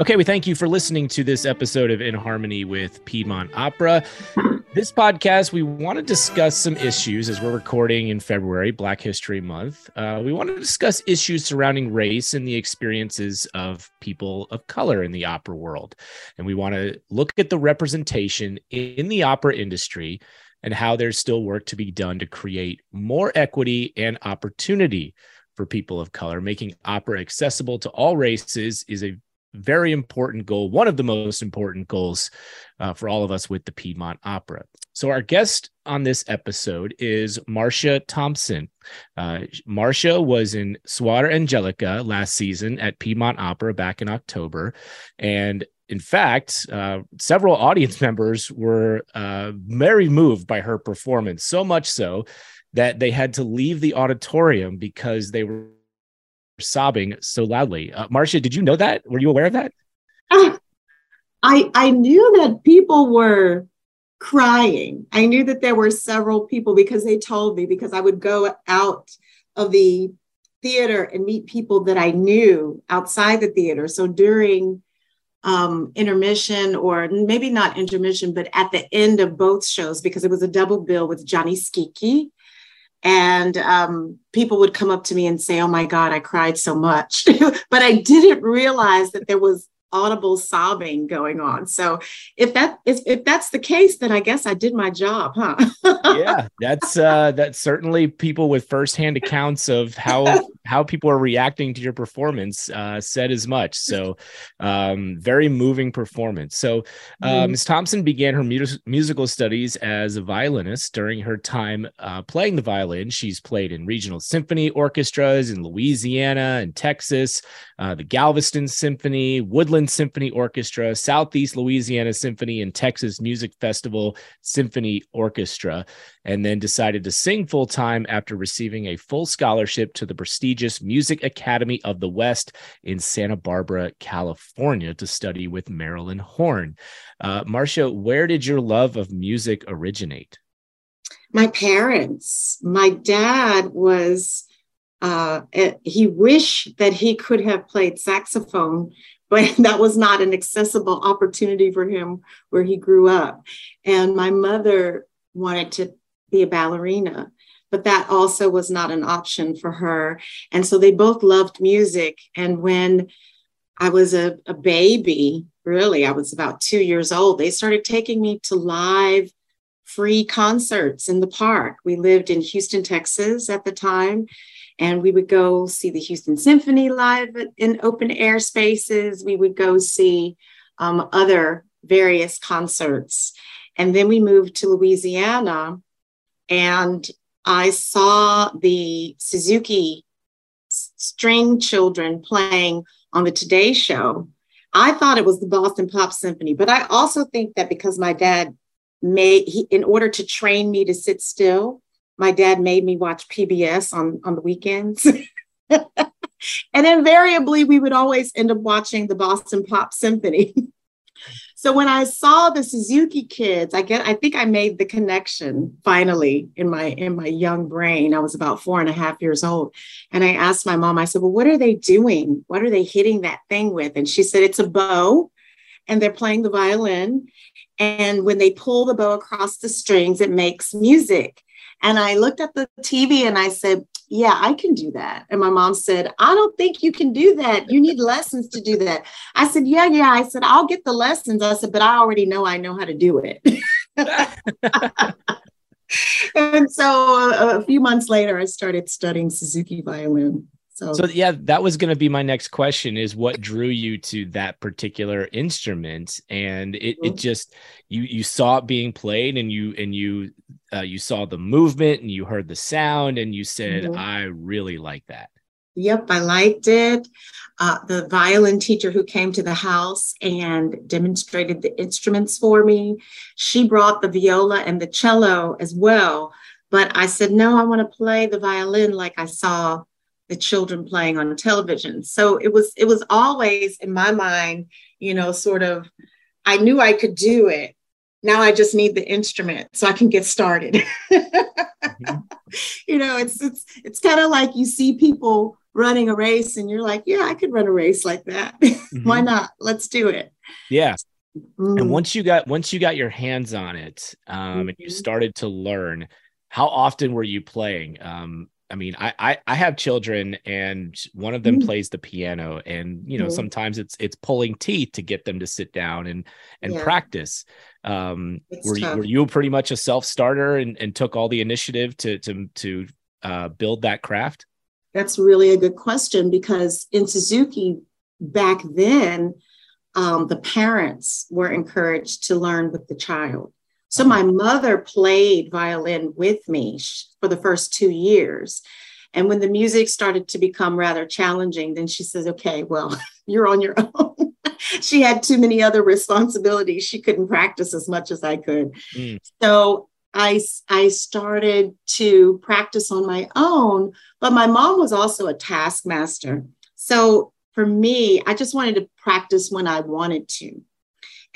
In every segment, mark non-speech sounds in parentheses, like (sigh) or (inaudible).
Okay, we thank you for listening to this episode of In Harmony with Piedmont Opera. This podcast, we want to discuss some issues as we're recording in February, Black History Month. Uh, we want to discuss issues surrounding race and the experiences of people of color in the opera world. And we want to look at the representation in the opera industry and how there's still work to be done to create more equity and opportunity for people of color. Making opera accessible to all races is a very important goal, one of the most important goals uh, for all of us with the Piedmont Opera. So, our guest on this episode is Marsha Thompson. Uh, Marsha was in Suor Angelica last season at Piedmont Opera back in October. And in fact, uh, several audience (laughs) members were uh, very moved by her performance, so much so that they had to leave the auditorium because they were sobbing so loudly. Uh, Marsha, did you know that? Were you aware of that? I I knew that people were crying. I knew that there were several people because they told me because I would go out of the theater and meet people that I knew outside the theater. So during um, intermission, or maybe not intermission, but at the end of both shows, because it was a double bill with Gianni Schicchi, and um, people would come up to me and say, "Oh my God, I cried so much," (laughs) but I didn't realize that there was audible sobbing going on. So if that is if that's the case, then I guess I did my job, huh? (laughs) yeah, that's uh that's certainly people with firsthand accounts of how (laughs) how people are reacting to your performance uh said as much. So um very moving performance. So uh, mm-hmm. Ms. Thompson began her mu- musical studies as a violinist during her time uh, playing the violin. She's played in regional symphony orchestras in Louisiana and Texas, uh, the Galveston Symphony, Woodland Symphony Orchestra, Southeast Louisiana Symphony, and Texas Music Festival Symphony Orchestra, and then decided to sing full time after receiving a full scholarship to the prestigious Music Academy of the West in Santa Barbara, California, to study with Marilyn Horne. Uh, Marsha, where did your love of music originate? My parents. My dad was uh, he wished that he could have played saxophone, (laughs) but that was not an accessible opportunity for him where he grew up. And my mother wanted to be a ballerina, but that also was not an option for her. And so they both loved music. And when I was a, a baby, really, I was about two years old, they started taking me to live free concerts in the park. We lived in Houston, Texas at the time and we would go see the Houston Symphony live in open air spaces. We would go see um, other various concerts. And then we moved to Louisiana, and I saw the Suzuki string children playing on the Today Show. I thought it was the Boston Pop Symphony, but I also think that because my dad made, he, in order to train me to sit still, my dad made me watch PBS on, on the weekends. (laughs) and invariably, we would always end up watching the Boston Pop Symphony. (laughs) so when I saw the Suzuki kids, I get I think I made the connection finally in my in my young brain. I was about four and a half years old. And I asked my mom, I said, Well, what are they doing? What are they hitting that thing with? And she said, It's a bow, and they're playing the violin. And when they pull the bow across the strings, it makes music. And I looked at the TV and I said, yeah, I can do that. And my mom said, I don't think you can do that. You need lessons to do that. I said, yeah, yeah. I said, I'll get the lessons. I said, but I already know I know how to do it. (laughs) and so a, a few months later, I started studying Suzuki violin. So, so yeah, that was going to be my next question is what drew you to that particular instrument? And it, it mm-hmm. just, you, you saw it being played and you, and you, uh, you saw the movement and you heard the sound and you said, mm-hmm. I really like that. Yep, I liked it. Uh, the violin teacher who came to the house and demonstrated the instruments for me, she brought the viola and the cello as well. But I said, no, I want to play the violin like I saw the children playing on television. So it was it was always in my mind, you know, sort of I knew I could do it. Now I just need the instrument so I can get started. (laughs) mm-hmm. You know, it's it's it's kind of like you see people running a race and you're like, yeah, I could run a race like that. (laughs) Mm-hmm. Why not? Let's do it. Yeah. Mm-hmm. And once you got once you got your hands on it um, and you mm-hmm. started to learn, how often were you playing? Um, I mean, I, I, I have children, and one of them mm-hmm. plays the piano, and you know mm-hmm. sometimes it's it's pulling teeth to get them to sit down and and yeah. practice. Um, were you, were you pretty much a self starter and, and took all the initiative to to to uh, build that craft? That's really a good question because in Suzuki back then, um, the parents were encouraged to learn with the child. So my mother played violin with me for the first two years. And when the music started to become rather challenging, then she says, okay, well, (laughs) you're on your own. (laughs) she had too many other responsibilities. She couldn't practice as much as I could. Mm. So I, I started to practice on my own, but my mom was also a taskmaster. So for me, I just wanted to practice when I wanted to.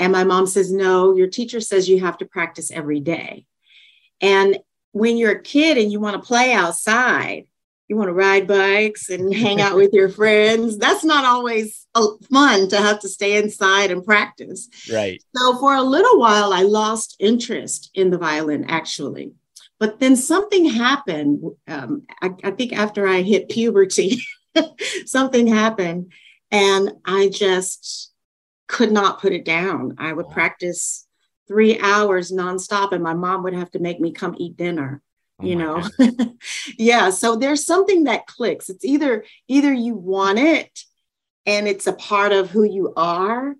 And my mom says, No, your teacher says you have to practice every day. And when you're a kid and you want to play outside, you want to ride bikes and hang out with your friends, that's not always fun to have to stay inside and practice. Right. So for a little while, I lost interest in the violin, actually. But then something happened. Um, I, I think after I hit puberty, (laughs) something happened. And I just could not put it down. I would practice three hours nonstop, and my mom would have to make me come eat dinner. Oh you know, (laughs) yeah. So there's something that clicks. It's either either you want it, and it's a part of who you are,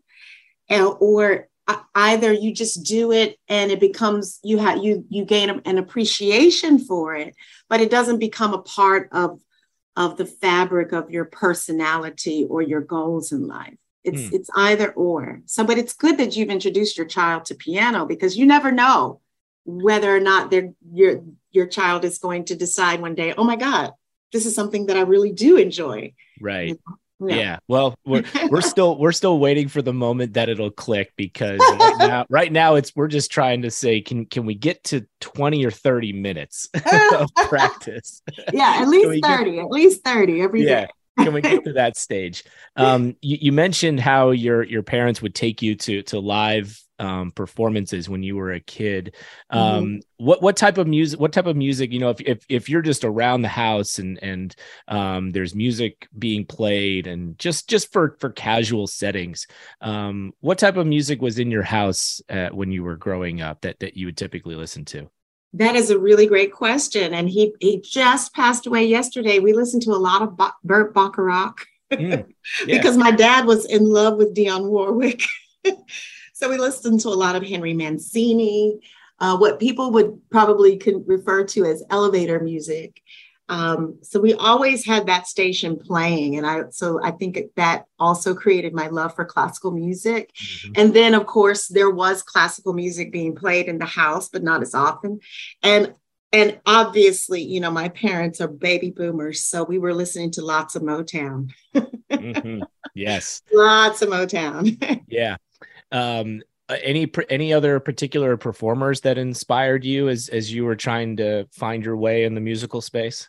and, or either you just do it and it becomes you have you you gain an appreciation for it but it doesn't become a part of of the fabric of your personality or your goals in life it's mm. it's either or. So, but it's good that you've introduced your child to piano because you never know whether or not your your child is going to decide one day, oh my God, this is something that I really do enjoy. Right. You know? Yeah. yeah. Well, we're we're (laughs) still we're still waiting for the moment that it'll click because right now, (laughs) right now it's we're just trying to say can can we get to 20 or 30 minutes (laughs) of practice? Yeah, at least 30, get, at least 30 every yeah. day can we get to that stage? Um, you, you, mentioned how your your parents would take you to to live um, performances when you were a kid. Um, mm-hmm. What what type of music? What type of music? You know, if if, if you're just around the house and and um, there's music being played and just just for for casual settings, um, what type of music was in your house uh, when you were growing up that that you would typically listen to? That is a really great question. And he he just passed away yesterday. We listened to a lot of ba- Burt Bacharach mm, (laughs) yeah. because my dad was in love with Dionne Warwick. (laughs) so we listened to a lot of Henry Mancini, uh, what people would probably can refer to as elevator music. Um, so we always had that station playing, and I so I think that also created my love for classical music. Mm-hmm. And then, of course, there was classical music being played in the house, but not as often. And and obviously, you know, my parents are baby boomers, so we were listening to lots of Motown. mm-hmm. Yes, (laughs) lots of Motown. (laughs) yeah. Um, any any other particular performers that inspired you as as you were trying to find your way in the musical space?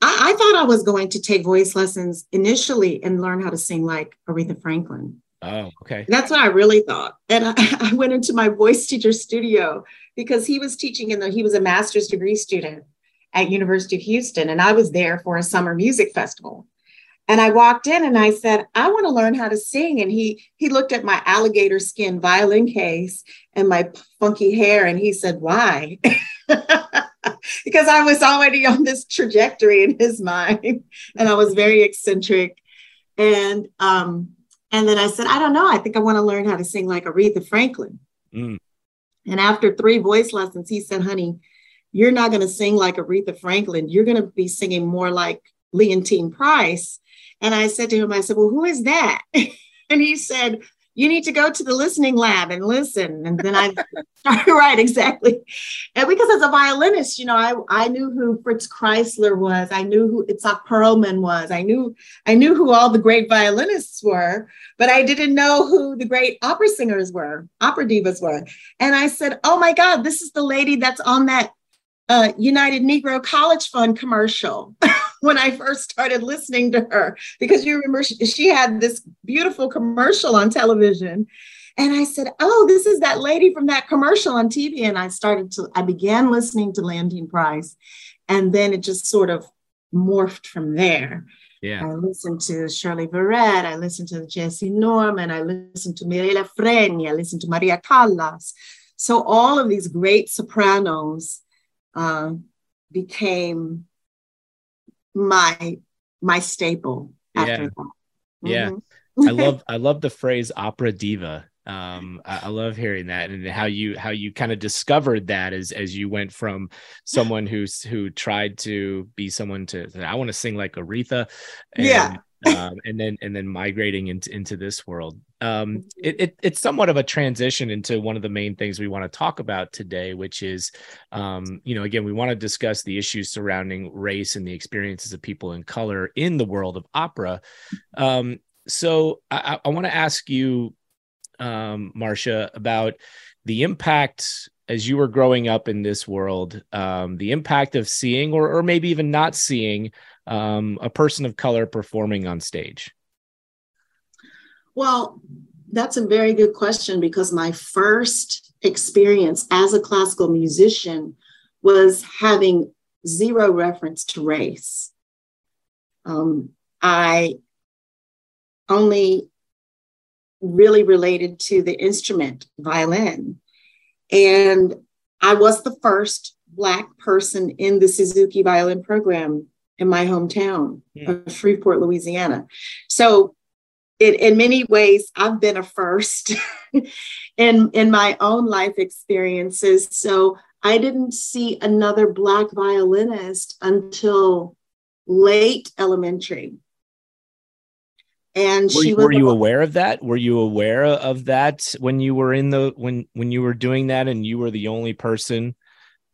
I, I, thought I was going to take voice lessons initially and learn how to sing like Aretha Franklin. Oh, okay. That's what I really thought. And I, (laughs) I went into my voice teacher studio because he was teaching in the, he was a master's degree student at University of Houston. And I was there for a summer music festival. And I walked in and I said, I want to learn how to sing. And he he looked at my alligator skin violin case and my funky hair and he said, Why? (laughs) because I was already (laughs) on this trajectory in his mind, and I was very eccentric. And um, and then I said, I don't know. I think I want to learn how to sing like Aretha Franklin. Mm. And after three voice lessons, he said, "Honey, you're not going to sing like Aretha Franklin. You're going to be singing more like Leontyne Price." And I said to him, I said, "Well, who is that?" (laughs) and he said, you need to go to the listening lab and listen. And then I (laughs) started right, exactly. And because as a violinist, you know, I, I knew who Fritz Kreisler was. I knew who Itzhak Perlman was. I knew, I knew who all the great violinists were, but I didn't know who the great opera singers were, opera divas were. And I said, oh my God, this is the lady that's on that uh, United Negro College Fund commercial. (laughs) when I first started listening to her because you remember she, she had this beautiful commercial on television. And I said, Oh, this is that lady from that commercial on TV. And I started to, I began listening to Leontyne Price. And then it just sort of morphed from there. Yeah. I listened to Shirley Verrett. I listened to Jessye Norman. I listened to Mirella Freni. I listened to Maria Callas. So all of these great sopranos uh, became my my staple after yeah. that. Mm-hmm. Yeah. I (laughs) love I love the phrase opera diva um I, I, love hearing that and how you how you kind of discovered that as as you went from someone who's who tried to be someone to i want to sing like aretha and, yeah um, and then and then migrating into into this world. Um it, it, it's somewhat of a transition into one of the main things we want to talk about today which is um you know again we want to discuss the issues surrounding race and the experiences of people in color in the world of opera. Um so I, I want to ask you um, Marsha, about the impact as you were growing up in this world, um, the impact of seeing or, or maybe even not seeing um, a person of color performing on stage? Well, that's a very good question because my first experience as a classical musician was having zero reference to race. Um, I only really related to the instrument violin. And I was the first Black person in the Suzuki violin program in my hometown yeah. of Shreveport, Louisiana. So, it, in many ways, I've been a first (laughs) in, in my own life experiences. So, I didn't see another Black violinist until late elementary and were, she were you aware of that? Were you aware of that when you were in the when when you were doing that and you were the only person?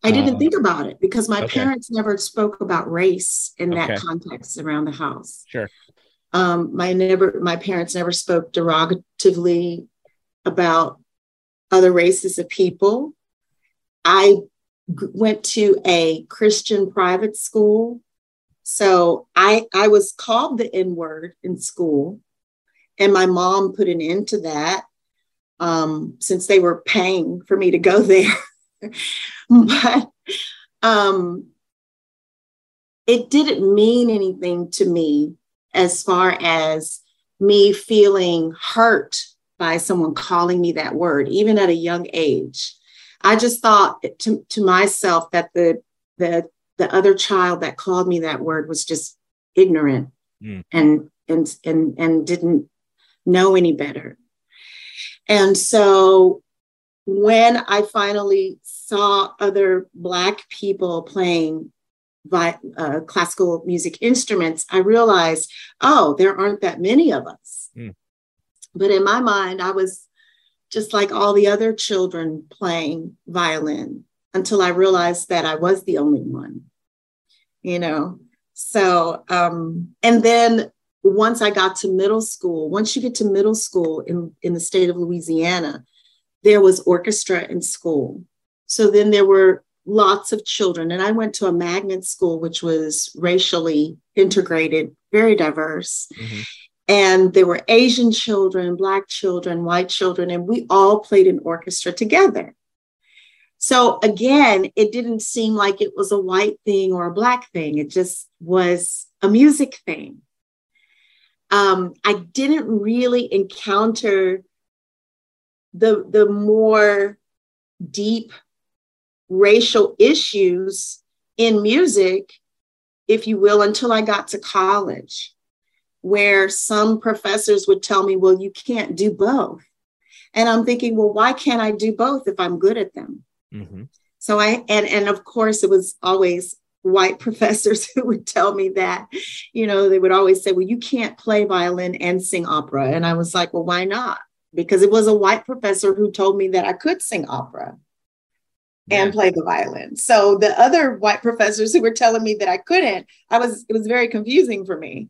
I didn't um, think about it because my okay. parents never spoke about race in that okay. context around the house. Sure. Um my never my parents never spoke derogatively about other races of people. I g- went to a christian private school so I I was called the N word in school, and my mom put an end to that um, since they were paying for me to go (laughs) there. but um, it didn't mean anything to me as far as me feeling hurt by someone calling me that word, even at a young age. I just thought to, to myself that the the the other child that called me that word was just ignorant mm. and and and and didn't know any better. And so when I finally saw other Black people playing by, uh, classical music instruments, I realized, oh, there aren't that many of us. Mm. But in my mind, I was just like all the other children playing violin until I realized that I was the only one, you know. So, um, and then once I got to middle school, once you get to middle school in, in the state of Louisiana, there was orchestra in school. So then there were lots of children. And I went to a magnet school, which was racially integrated, very diverse. Mm-hmm. And there were Asian children, Black children, white children, and we all played in orchestra together. So again, it didn't seem like it was a white thing or a black thing. It just was a music thing. Um, I didn't really encounter the, the more deep racial issues in music, if you will, until I got to college, where some professors would tell me, well, you can't do both. And I'm thinking, well, why can't I do both if I'm good at them? Mm-hmm. So I and and of course it was always white (laughs) professors who would tell me that, you know, they would always say, well, you can't play violin and sing opera. And I was like, well, why not? Because it was a white professor who told me that I could sing opera yeah. and play the violin. So the other white professors who were telling me that I couldn't, I was, it was very confusing for me.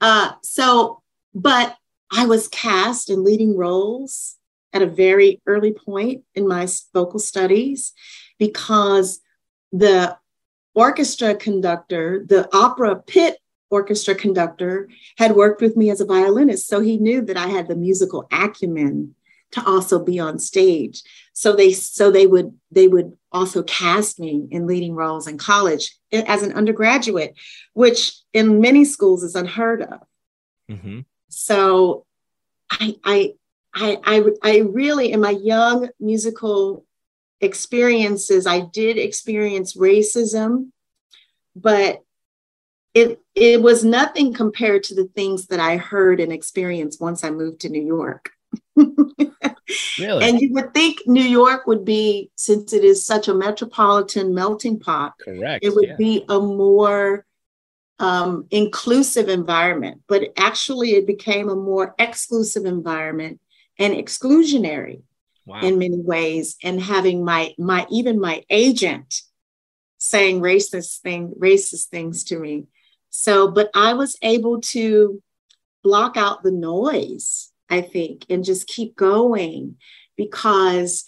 Uh, so, but I was cast in leading roles at a very early point in my vocal studies because the orchestra conductor, the opera pit orchestra conductor, had worked with me as a violinist. So he knew that I had the musical acumen to also be on stage. So they so they would they would also cast me in leading roles in college as an undergraduate, which in many schools is unheard of. Mm-hmm. So I, I I I I really in my young musical experiences, I did experience racism, but it it was nothing compared to the things that I heard and experienced once I moved to New York. really? And you would think New York would be, since it is such a metropolitan melting pot, correct. It would yeah. be a more um, inclusive environment, but actually it became a more exclusive environment and exclusionary wow. in many ways. And having my my even my agent saying racist thing racist things to me. So, but I was able to block out the noise I think, and just keep going because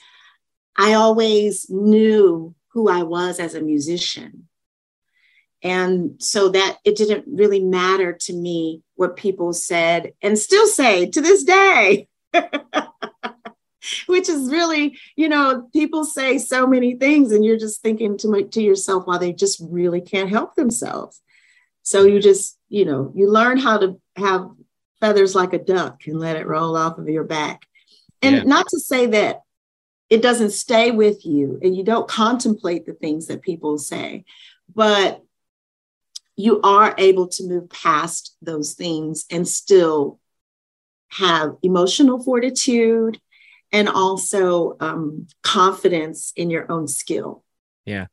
I always knew who I was as a musician. And so that it didn't really matter to me what people said and still say to this day. (laughs) (laughs) Which is really, you know, people say so many things, and you're just thinking to, to yourself, while well, they just really can't help themselves. So you just, you know, you learn how to have feathers like a duck and let it roll off of your back. And yeah. not to say that it doesn't stay with you and you don't contemplate the things that people say, but you are able to move past those things and still have emotional fortitude and also um, confidence in your own skill. Yeah.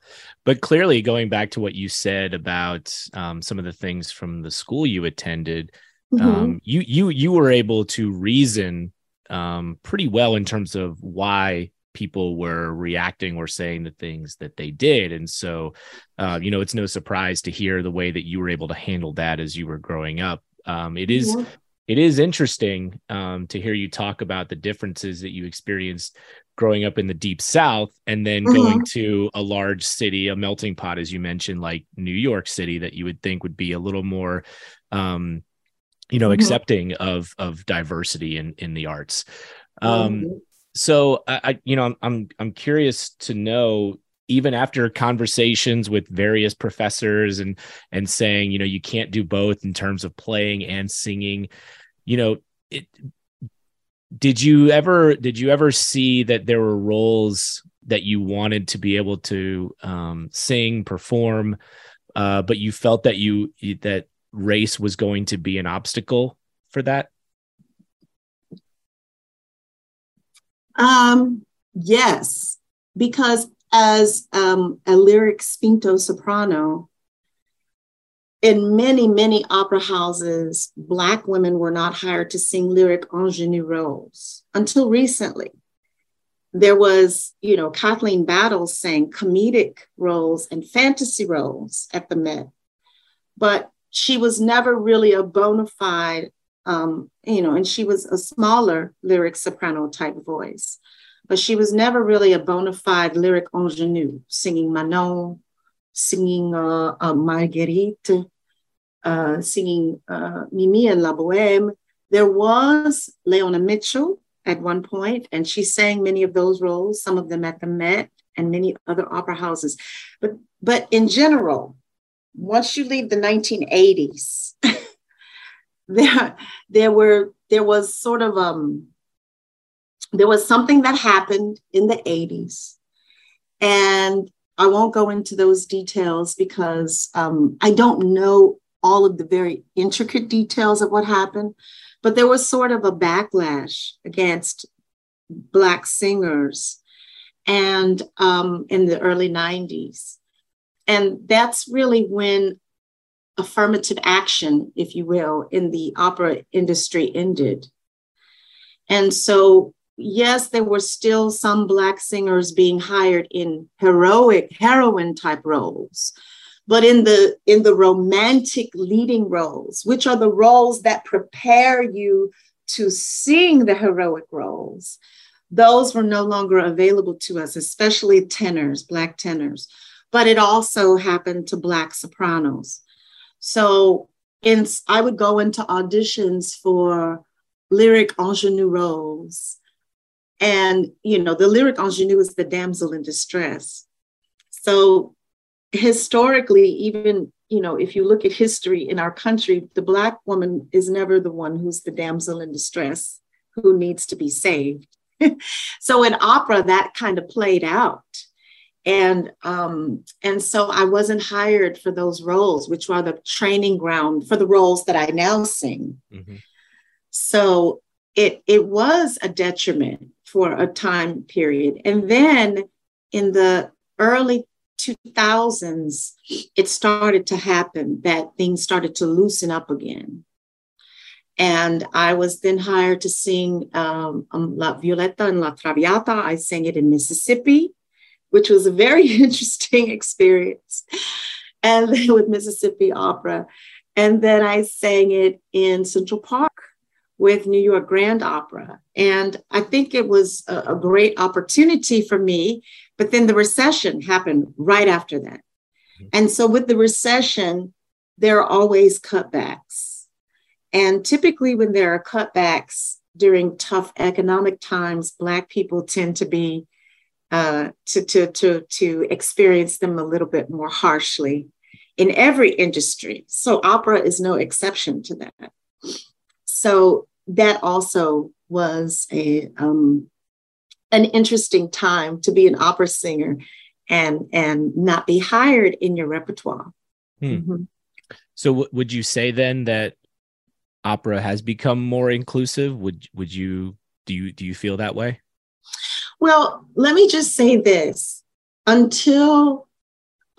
But clearly, going back to what you said about um, some of the things from the school you attended, Mm-hmm. Um, you you you were able to reason um, pretty well in terms of why people were reacting or saying the things that they did, and so uh, you know it's no surprise to hear the way that you were able to handle that as you were growing up. Um, it is yeah. It is interesting um, to hear you talk about the differences that you experienced growing up in the deep south and then mm-hmm. going to a large city a melting pot as you mentioned like new york city that you would think would be a little more um, you know mm-hmm. accepting of of diversity in in the arts um mm-hmm. so I, I you know I'm, I'm i'm curious to know even after conversations with various professors and and saying you know you can't do both in terms of playing and singing you know it did you ever did you ever see that there were roles that you wanted to be able to um, sing perform uh, but you felt that you that race was going to be an obstacle for that? Um, yes, because as um, a lyric spinto soprano, in many, many opera houses, Black women were not hired to sing lyric ingenue roles until recently. There was, you know, Kathleen Battles sang comedic roles and fantasy roles at the Met. But she was never really a bona fide, um, you know, and she was a smaller lyric soprano type voice, but she was never really a bona fide lyric ingenue, singing Manon, singing uh, uh, Marguerite, uh, singing uh, Mimi and La Boheme. There was Leona Mitchell at one point, and she sang many of those roles, some of them at the Met and many other opera houses. But, but in general, once you leave the 1980s, (laughs) there, there were there was sort of um there was something that happened in the 80s. And I won't go into those details because um, I don't know all of the very intricate details of what happened, but there was sort of a backlash against Black singers and um, in the early 90s. And that's really when affirmative action, if you will, in the opera industry ended. And so, yes, there were still some Black singers being hired in heroic, heroine type roles. But in the in the romantic leading roles, which are the roles that prepare you to sing the heroic roles, those were no longer available to us, especially tenors, Black tenors but it also happened to Black sopranos. So in, I would go into auditions for lyric ingenue roles. And, you know, the lyric ingenue is the damsel in distress. So historically, even, you know, if you look at history in our country, the Black woman is never the one who's the damsel in distress who needs to be saved. (laughs) so in opera, that kind of played out. And um, and so I wasn't hired for those roles, which were the training ground for the roles that I now sing. Mm-hmm. So it it was a detriment for a time period. And then in the early 2000s, it started to happen that things started to loosen up again. And I was then hired to sing um, um, La Violetta and La Traviata. I sang it in Mississippi, which was a very (laughs) interesting experience, and with Mississippi Opera. And then I sang it in Central Park with New York Grand Opera. And I think it was a, a great opportunity for me. But then the recession happened right after that. Mm-hmm. And so with the recession, there are always cutbacks. And typically, when there are cutbacks during tough economic times, Black people tend to be uh, to, to, to, to experience them a little bit more harshly in every industry. So opera is no exception to that. So that also was a um, an interesting time to be an opera singer and and not be hired in your repertoire. Hmm. Mm-hmm. So w- would you say then that opera has become more inclusive? Would would you do you do you feel that way? Well, let me just say this: until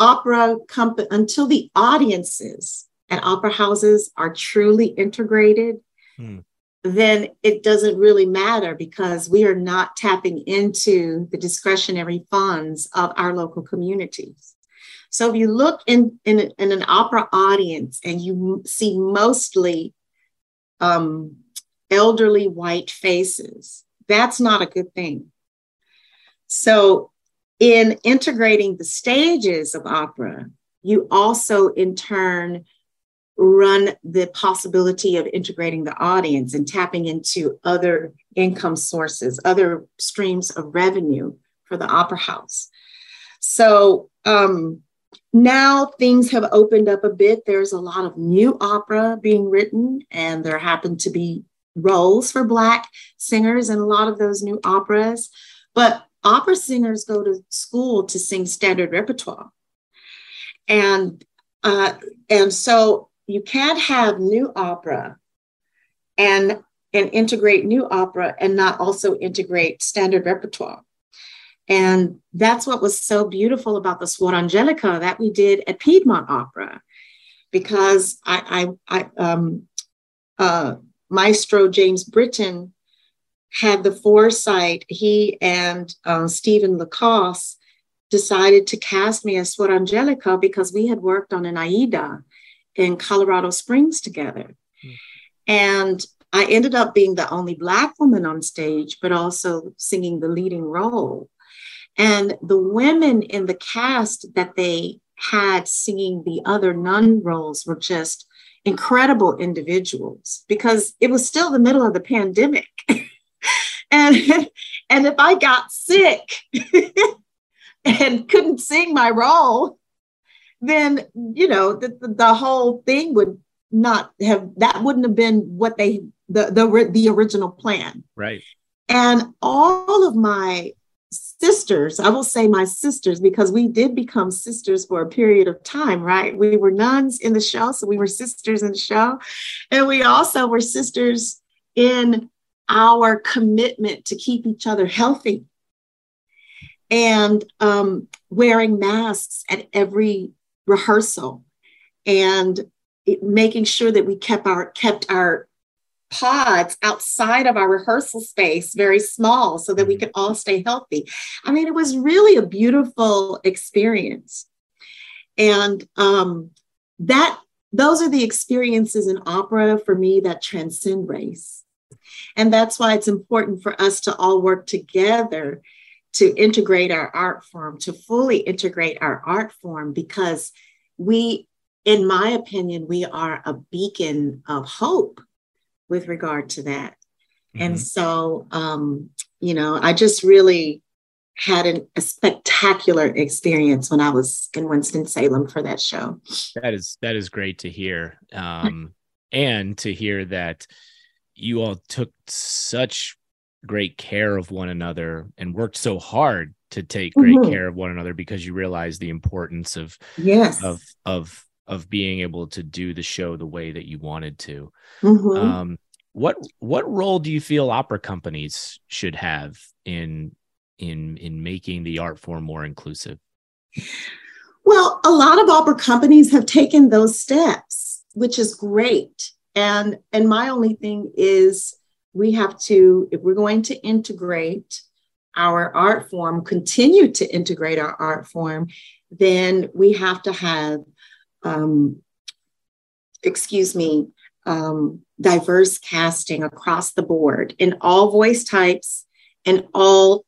opera comp- until the audiences at opera houses are truly integrated, hmm then it doesn't really matter because we are not tapping into the discretionary funds of our local communities. So if you look in, in, in an opera audience and you see mostly um, elderly white faces, that's not a good thing. So in integrating the stages of opera, you also in turn run the possibility of integrating the audience and tapping into other income sources, other streams of revenue for the opera house. So um, now things have opened up a bit. There's a lot of new opera being written, and there happen to be roles for Black singers in a lot of those new operas. But opera singers go to school to sing standard repertoire. And uh, and so you can't have new opera and and integrate new opera and not also integrate standard repertoire. And that's what was so beautiful about the Suor Angelica that we did at Piedmont Opera, because I, I, I um, uh, Maestro James Allbritten had the foresight. He and uh, Steven LaCosse decided to cast me as Suor Angelica because we had worked on an Aida in Colorado Springs together. Mm. And I ended up being the only Black woman on stage, but also singing the leading role. And the women in the cast that they had singing the other nun roles were just incredible individuals because it was still the middle of the pandemic. (laughs) and, and if I got sick (laughs) and couldn't sing my role, then you know the, the, whole thing would not have that wouldn't have been what they the the the original plan. Right. And all of my sisters i will say my sisters because we did become sisters for a period of time right? We were nuns in the show so we were sisters in the show. And we also were sisters in our commitment to keep each other healthy. And um, wearing masks at every rehearsal and it, making sure that we kept our kept our pods outside of our rehearsal space very small so that we mm-hmm. could all stay healthy. I mean it was really a beautiful experience. And um, that those are the experiences in opera for me that transcend race. And that's why it's important for us to all work together to integrate our art form, to fully integrate our art form, because we, in my opinion, we are a beacon of hope with regard to that. Mm-hmm. And so, um, you know, I just really had an, a spectacular experience when I was in Winston Salem for that show. That is that is great to hear, um, and to hear that you all took such great care of one another and worked so hard to take great mm-hmm. care of one another because you realize the importance of yes of of of being able to do the show the way that you wanted to. Mm-hmm. Um, what what role do you feel opera companies should have in in in making the art form more inclusive? Well, a lot of opera companies have taken those steps, which is great. And and my only thing is we have to if we're going to integrate our art form, continue to integrate our art form, then we have to have um, excuse me, um, diverse casting across the board in all voice types and all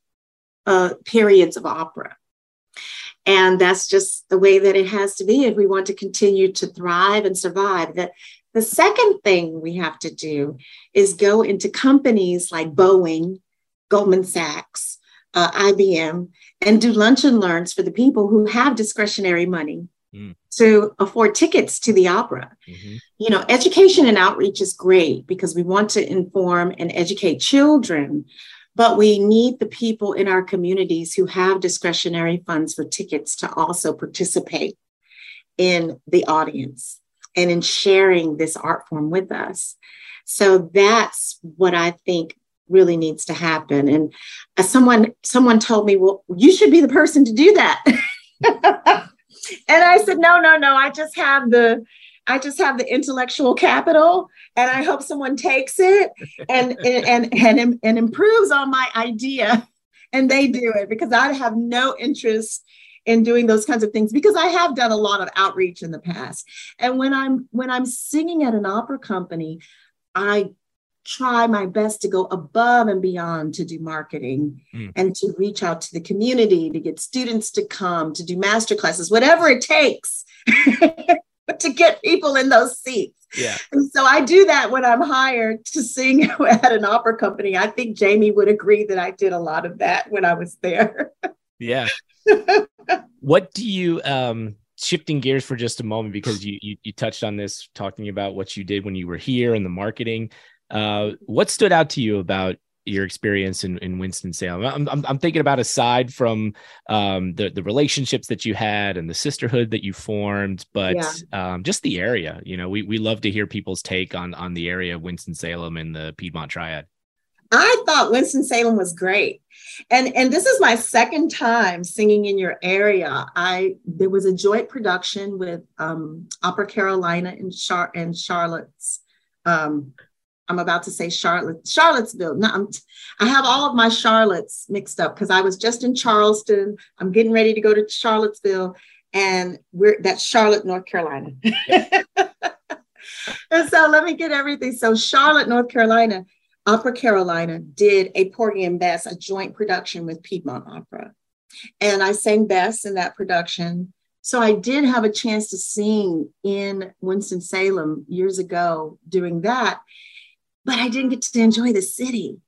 uh, periods of opera. And that's just the way that it has to be if we want to continue to thrive and survive. The, the second thing we have to do is go into companies like Boeing, Goldman Sachs, uh, IBM, and do lunch and learns for the people who have discretionary money mm. to afford tickets to the opera. Mm-hmm. You know, education and outreach is great because we want to inform and educate children, but we need the people in our communities who have discretionary funds for tickets to also participate in the audience and in sharing this art form with us. So that's what I think really needs to happen. And as someone someone told me, well, you should be the person to do that. (laughs) and I said, no, no, no. I just have the I just have the intellectual capital and I hope someone takes it and (laughs) and and and improves on my idea and they do it because I have no interest in doing those kinds of things because I have done a lot of outreach in the past. And when I'm when I'm singing at an opera company, I try my best to go above and beyond to do marketing mm. and to reach out to the community to get students to come to do master classes whatever it takes (laughs) to get people in those seats yeah and so i do that when i'm hired to sing (laughs) at an opera company i think jamie would agree that i did a lot of that when i was there (laughs) yeah (laughs) what do you um shifting gears for just a moment because you, you, you touched on this talking about what you did when you were here and the marketing uh, what stood out to you about your experience in, in Winston-Salem? I'm, I'm, I'm thinking about aside from um, the, the relationships that you had and the sisterhood that you formed, but yeah. um, just the area, you know, we, we love to hear people's take on, on the area of Winston-Salem and the Piedmont Triad. I thought Winston-Salem was great. And, and this is my second time singing in your area. I there was a joint production with um, Opera Carolina and, Char- and Charlotte's um, I'm about to say Charlotte, Charlottesville. No, I'm, I have all of my Charlottes mixed up because I was just in Charleston. I'm getting ready to go to Charlottesville, and we're that's Charlotte, North Carolina. (laughs) and so let me get everything. So Charlotte, North Carolina, Opera Carolina did a Porgy and Bess, a joint production with Piedmont Opera, and I sang Bess in that production. So I did have a chance to sing in Winston Salem years ago doing that but I didn't get to enjoy the city.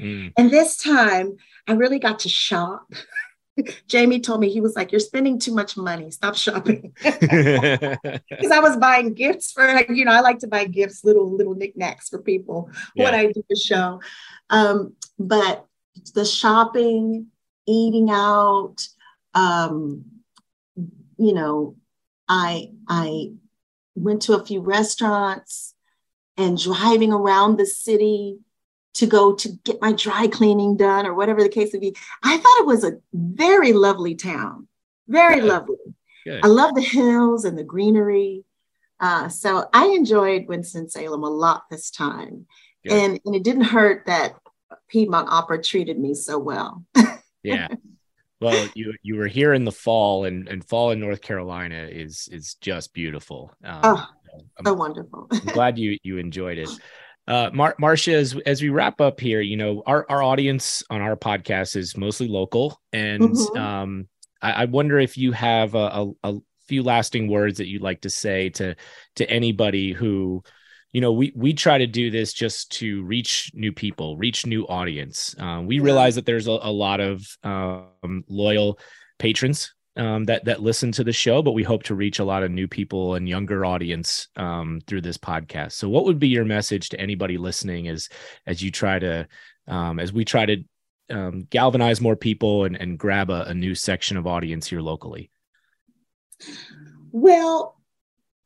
Mm. And this time I really got to shop. (laughs) (laughs) Jamie told me he was like, You're spending too much money. Stop shopping. (laughs) (laughs) Because I was buying gifts for, you know, I like to buy gifts, little, little knickknacks for people yeah. when I do the show. Um, but the shopping, eating out, um, you know, I I went to a few restaurants and driving around the city to go to get my dry cleaning done or whatever the case would be. I thought it was a very lovely town, very Good. lovely. Good. I love the hills and the greenery. Uh, so I enjoyed Winston-Salem a lot this time. And, and it didn't hurt that Piedmont Opera treated me so well. (laughs) yeah. Well, you you were here in the fall, and, and fall in North Carolina is is just beautiful. Um, oh, I'm, so wonderful. I'm glad you you enjoyed it. Uh, Mar- Marsha, as, as we wrap up here, you know, our, our audience on our podcast is mostly local. And mm-hmm. um, I, I, wonder if you have a, a, a, few lasting words that you'd like to say to, to anybody who, you know, we, we try to do this just to reach new people, reach new audience. Uh, we realize that there's a, a lot of um, loyal patrons um, that that listen to the show, but we hope to reach a lot of new people and younger audience um, through this podcast. So, what would be your message to anybody listening as as you try to um, as we try to um, galvanize more people and, and grab a, a new section of audience here locally? Well,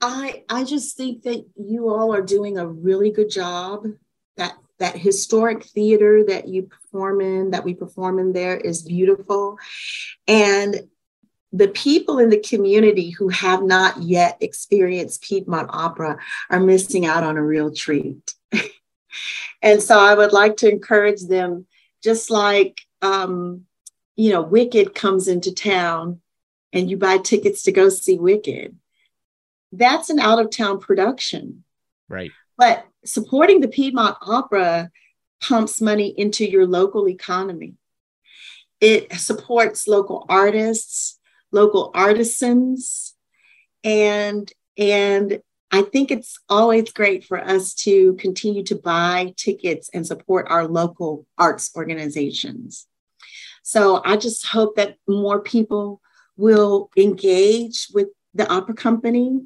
I I just think that you all are doing a really good job. That that historic theater that you perform in, that we perform in there is beautiful. And the people in the community who have not yet experienced Piedmont Opera are missing out on a real treat. (laughs) and so I would like to encourage them, just like, um, you know, Wicked comes into town and you buy tickets to go see Wicked. That's an out of town production. Right. But supporting the Piedmont Opera pumps money into your local economy. It supports local artists, local artisans. And and I think it's always great for us to continue to buy tickets and support our local arts organizations. So I just hope that more people will engage with the opera company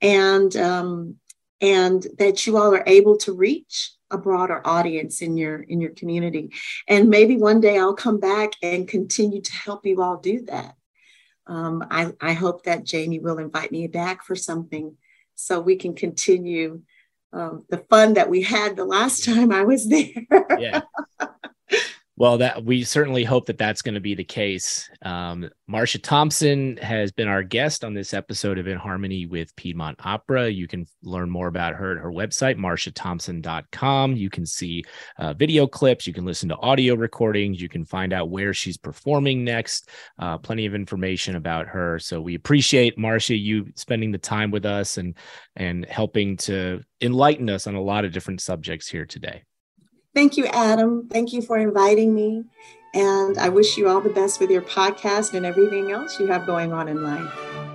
and um, and that you all are able to reach a broader audience in your in your community. And maybe one day i'll come back and continue to help you all do that um, I, I hope that Jamie will invite me back for something so we can continue um, the fun that we had the last (laughs) time I was there. yeah. Well, that we certainly hope that that's going to be the case. Um, Marsha Thompson has been our guest on this episode of In Harmony with Piedmont Opera. You can learn more about her at her website, marshathompson.com. You can see uh, video clips, you can listen to audio recordings, you can find out where she's performing next. Uh, plenty of information about her. So we appreciate Marsha you spending the time with us and and helping to enlighten us on a lot of different subjects here today. Thank you, Adam. Thank you for inviting me. And I wish you all the best with your podcast and everything else you have going on in life.